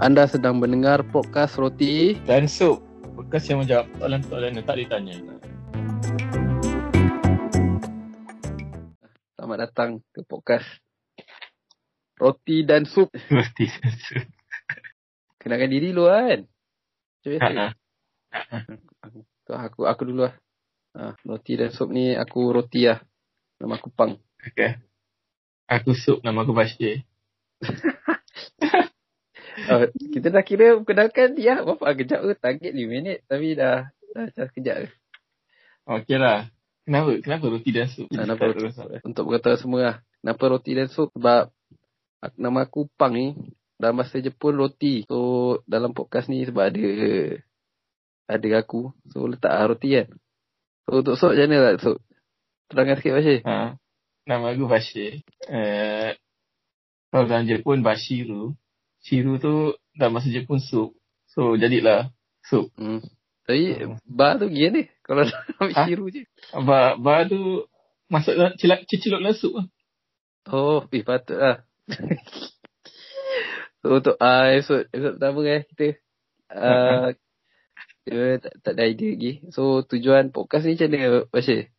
Anda sedang mendengar podcast Roti Dan Sup Bekas yang menjawab soalan-soalan yang tak ditanya. Selamat datang ke podcast Roti dan Sup. Roti dan Sup. Kenalkan diri dulu kan? Macam biasa. Aku, aku, aku dulu lah. Ha, Roti dan Sup ni aku Roti lah. Nama aku Pang. Okay. Aku Sup nama aku Bashir uh, Kita dah kira kenalkan dia. Berapa kejap ke? Target 5 minit. Tapi dah Dah dah kejap ke? Okay lah. Kenapa? Kenapa roti dan sup? Ah, Kita kenapa terus Untuk berkata semua lah. Kenapa roti dan sup? Sebab Nama aku Pang ni Dalam bahasa Jepun roti. So dalam podcast ni Sebab ada Ada aku. So letak lah roti kan. So untuk sup macam mana lah sup? Terangkan sikit Bashir. Ha. Nama aku Bashir. Uh, Kalau dalam Jepun Bashiru Shiru tu Dalam bahasa Jepun sup So jadilah Sup hmm. Tapi Hmm. Bar tu gini Kalau ambil Ha? je Ba, ba tu Masuk celak, cecelok dalam sup lah Oh Eh patut lah So untuk uh, episode, episode pertama eh kita uh, kita tak, tak ada idea lagi. So tujuan podcast ni macam mana Bashir?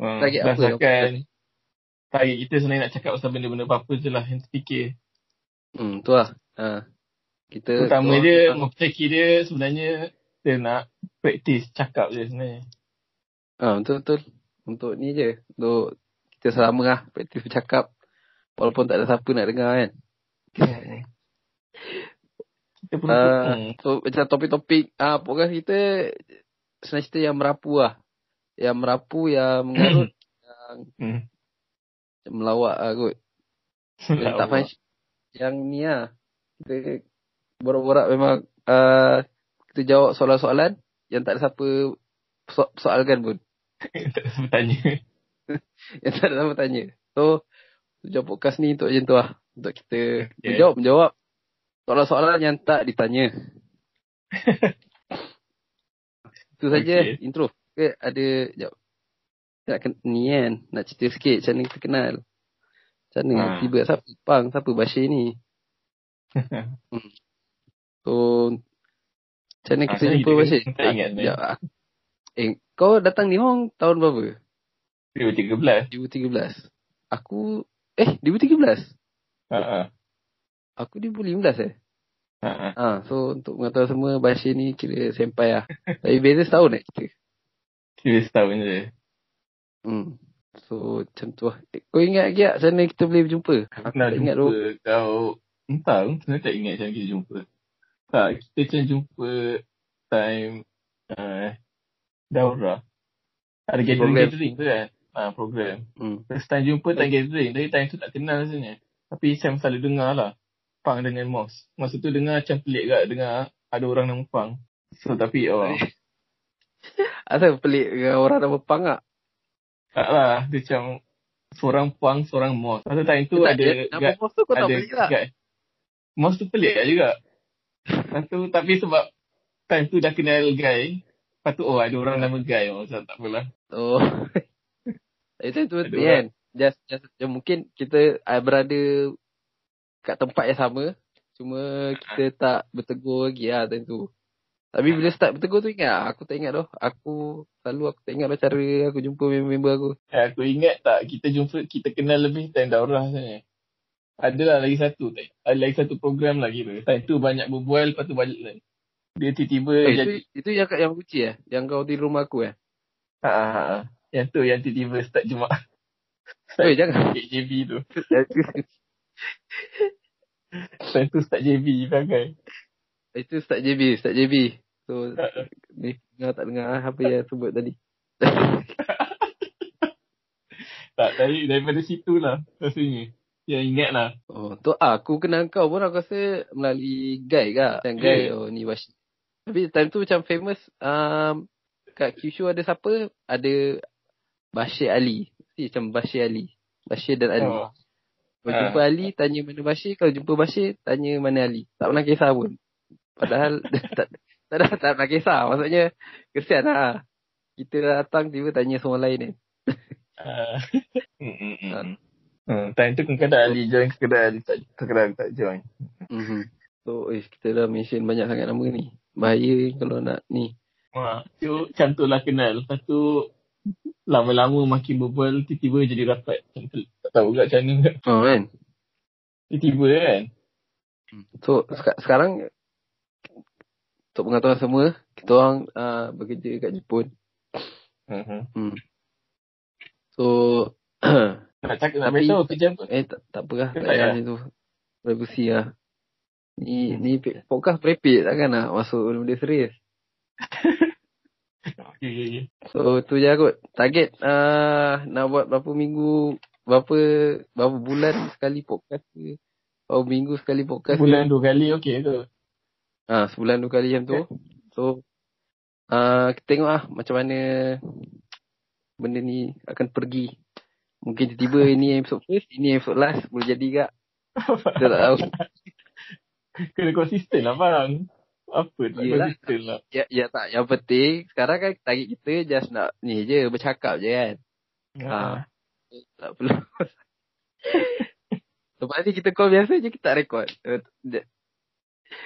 Hmm, Target apa? target kita sebenarnya nak cakap pasal benda-benda apa-apa je lah yang terfikir. Hmm tu lah. Uh, kita Pertama tu- dia, mempercayai dia sebenarnya dia nak praktis cakap je sebenarnya. Ah betul betul. Untuk ni je. Untuk kita sama lah praktis bercakap. Walaupun tak ada siapa nak dengar kan. Kita pun Ah. hmm. So macam topik-topik ah podcast kita senang cerita yang merapu lah. Yang merapu yang mengarut yang hmm. macam melawak lah kot. Yang tak faham yang ni lah. Kita borak-borak memang uh, kita jawab soalan-soalan yang tak ada siapa so- soalkan pun. tak ada bertanya. Yang tak ada siapa tanya. So, tujuan podcast ni untuk macam tu lah. Untuk kita Okay. menjawab-menjawab soalan-soalan yang tak ditanya. Itu saja Okay. intro. Ke ada jap. Nak ni kan, nak cerita sikit macam mana kita kenal. Macam mana Ha. tiba siapa Pang, siapa Bashir ni. So, macam mana Ah, kita saya jumpa Bashir? tak ingat ni. Jap, aku- Eh, kau datang ni Hong tahun berapa? 2013. 2013. Aku, eh 2013? Ha Aku 2015 eh? ha. Ha, so untuk mengetahui semua Bashir ni kira senpai lah. Tapi beza setahun eh kita. Kira setahun je. Hmm. So macam tu lah. Kau ingat lagi tak mana kita boleh berjumpa? Aku tak jumpa ingat tu. kau. Entah, aku sebenarnya tak ingat macam kita jumpa. Tak, kita macam jumpa time uh, Daura. Ada gathering-gathering tu kan. Ah, program. Hmm. First time jumpa time gathering. Dari time tu tak kenal sebenarnya. Tapi Sam selalu dengar lah. Pang dengan Moss. Masa tu dengar macam pelik kat dengar ada orang nama Pang. So tapi oh. Asal pelik dengan orang nama Pang tak? Tak lah. Dia macam seorang Pang, seorang Moss. Masa time tu Tak, ada Nama guy- bos tu kau tak ada tak? guy. Moss tu pelik lah juga. Lepas tu tapi sebab time tu dah kenal guy. Lepas tu oh ada orang nama guy. Oh macam tak apalah. Oh. Itu tu ni kan. Just, just, just, mungkin kita uh, berada kat tempat yang sama. Cuma kita tak bertegur lagi lah time tu. Tapi bila start bertegur tu ingat aku tak ingat tu. Aku selalu aku tak ingat lah cara aku jumpa member-member aku. Eh, aku ingat tak kita jumpa kita kenal lebih time daurah sebenarnya. Ada lah lagi satu time. Ada lagi satu program lagi tu. Time tu banyak berbual lepas tu balik lah. Dia tiba-tiba Eh, jadi itu, itu yang kat yang kuci eh? Yang kau di rumah aku eh? ha, ha, ha. Yang tu yang tiba-tiba start Jumaat. Oi, jangan. JB tu. Time tu start JB bagai. Itu start JB, start JB. So, ni dengar tak dengar apa yang sebut tadi. Tak, dari, daripada situ lah rasanya. Yang ingat lah. Oh, tu ah, aku kenal kau pun aku rasa melalui guy ke. Yang guy, Yeah. oh ni Washi. Tapi time tu macam famous, um, kat Kyushu ada siapa? Ada Bashir Ali. Si macam Bashir Ali. Bashir dan Ali. Oh. Kalau Ah. jumpa Ali, tanya mana Bashir. Kalau jumpa Bashir, tanya mana Ali. Tak pernah kisah pun. Padahal tak, tak, tak, tak pernah kisah. Maksudnya, kesian lah. Kita datang, tiba tanya semua lain ni. Ah. Hmm, hmm, hmm, Ah. hmm. Time tu kadang-kadang Ali join, kadang-kadang Ali tak, kadang-kadang tak join. Mhm. So, eh, kita dah mention banyak sangat nama ni. Bahaya kalau nak ni. Ha, so, macam tu lah kenal. Lepas tu, lama-lama makin berbual, tiba-tiba jadi rapat. Tak tahu pula macam mana. Oh kan? Tiba-tiba kan. So, seka- sekarang untuk pengetahuan semua, kita orang uh, bekerja kat Jepun. Uh-huh. Hmm. So, Nak cakap, nak beritahu kerja apa? eh tak, tak apa lah. Tak payah. tu. Privacy lah. Ni, ni pe- podcast prepit takkan nak masuk benda serius. Okay, okay, okay. So, tu je kot. Target uh, nak buat berapa minggu, berapa berapa bulan sekali podcast ke. Berapa minggu sekali podcast ke. Bulan dua kali okey tu. Ah, sebulan dua kali macam tu. So, uh, kita tengok lah macam mana benda ni akan pergi. Mungkin tiba-tiba ini episode first, ini episode last. Boleh jadi kak. Kita tak tahu. Kena konsisten lah bang. Apa tak Yelah. konsisten lah. Ya, ya tak. Yang penting, sekarang kan target kita just nak ni je, bercakap je kan. Ha. Tak perlu. Lepas ni kita call biasa je, kita tak record.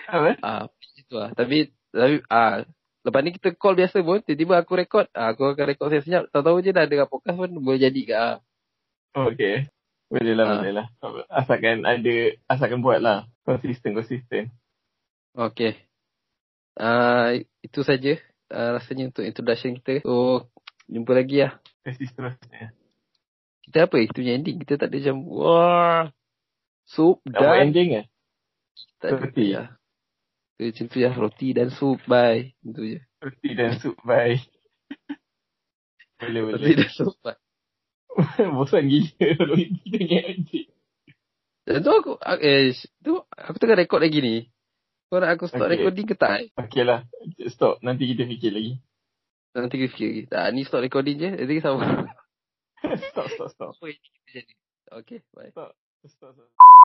Apa? Ah, itu lah. Tapi, tapi ah, lepas ni kita call biasa pun, tiba-tiba aku record, ah, aku akan record saya senyap. Tahu-tahu je dah dekat podcast pun boleh jadi ke. Ah. Okay. Boleh lah, Ha. boleh lah. Asalkan ada, asalkan buat lah. Konsisten, konsisten. Okay. Uh, itu saja uh, rasanya untuk introduction kita. So, jumpa lagi lah. Sesi seterusnya. Kita apa? Itu punya ending. Kita tak ada macam, wah, sup buat dan ending ke? Tak ada roti. ya. So, macam tu je. Roti dan sup. Bye. Itu je. Roti dan sup, bye. boleh, Roti boleh. dan sup. Bye. Bosan gila ni anjing. Dan tu aku, ah, eh, tu aku tengah record lagi ni. Kau nak aku stop Okay. recording ke tak? Okay lah. Stop. Nanti kita fikir lagi. Nanti kita fikir lagi. Tak, ni stop recording je. Nanti sama. stop, stop, stop. Okay, bye. Stop, stop.